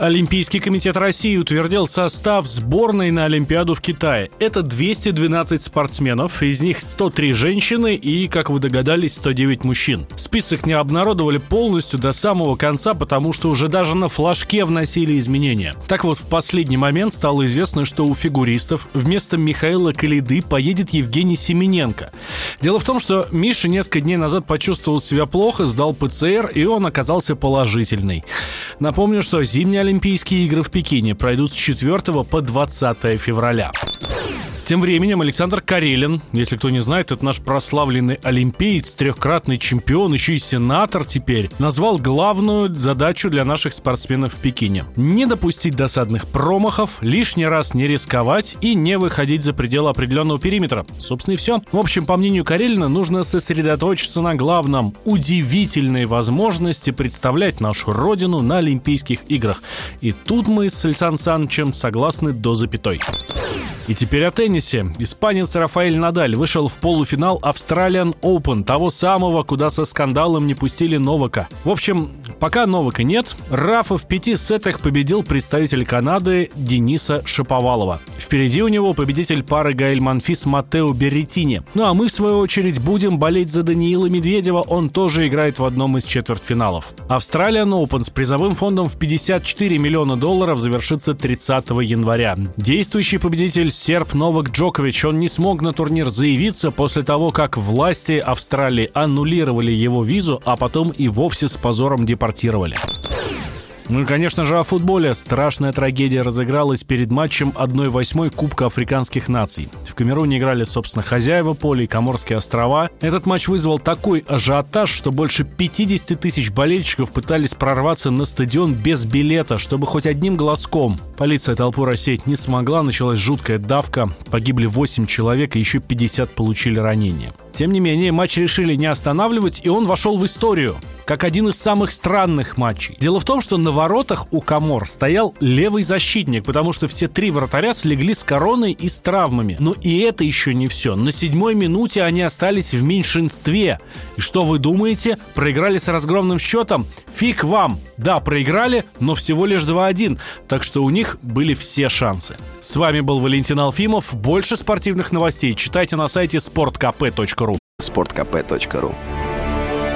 Олимпийский комитет России утвердил состав сборной на Олимпиаду в Китае. Это 212 спортсменов, из них 103 женщины и, как вы догадались, 109 мужчин. Список не обнародовали полностью до самого конца, потому что уже даже на флажке вносили изменения. Так вот, в последний момент стало известно, что у фигуристов вместо Михаила Калиды поедет Евгений Семененко. Дело в том, что Миша несколько дней назад почувствовал себя плохо, сдал ПЦР, и он оказался положительный. Напомню, что зимняя Олимпийские игры в Пекине пройдут с 4 по 20 февраля. Тем временем Александр Карелин, если кто не знает, это наш прославленный олимпиец, трехкратный чемпион, еще и сенатор теперь, назвал главную задачу для наших спортсменов в Пекине. Не допустить досадных промахов, лишний раз не рисковать и не выходить за пределы определенного периметра. Собственно и все. В общем, по мнению Карелина, нужно сосредоточиться на главном – удивительной возможности представлять нашу родину на Олимпийских играх. И тут мы с Александром Санычем согласны до запятой. И теперь о теннисе. Испанец Рафаэль Надаль вышел в полуфинал Australian Open, того самого, куда со скандалом не пустили Новака. В общем, пока Новака нет, Рафа в пяти сетах победил представитель Канады Дениса Шаповалова. Впереди у него победитель пары Гаэль Манфис Матео Берретини. Ну а мы, в свою очередь, будем болеть за Даниила Медведева, он тоже играет в одном из четвертьфиналов. Australian Open с призовым фондом в 54 миллиона долларов завершится 30 января. Действующий победитель серб Новак Джокович. Он не смог на турнир заявиться после того, как власти Австралии аннулировали его визу, а потом и вовсе с позором депортировали. Ну и, конечно же, о футболе. Страшная трагедия разыгралась перед матчем 1-8 Кубка Африканских наций. В Камеруне играли, собственно, хозяева поля и Коморские острова. Этот матч вызвал такой ажиотаж, что больше 50 тысяч болельщиков пытались прорваться на стадион без билета, чтобы хоть одним глазком. Полиция толпу рассеять не смогла, началась жуткая давка. Погибли 8 человек, и еще 50 получили ранения. Тем не менее, матч решили не останавливать, и он вошел в историю, как один из самых странных матчей. Дело в том, что на воротах у Комор стоял левый защитник, потому что все три вратаря слегли с короной и с травмами. Но и это еще не все. На седьмой минуте они остались в меньшинстве. И что вы думаете? Проиграли с разгромным счетом? Фиг вам! Да, проиграли, но всего лишь 2-1. Так что у них были все шансы. С вами был Валентин Алфимов. Больше спортивных новостей читайте на сайте sportkp.ru sportkp.ru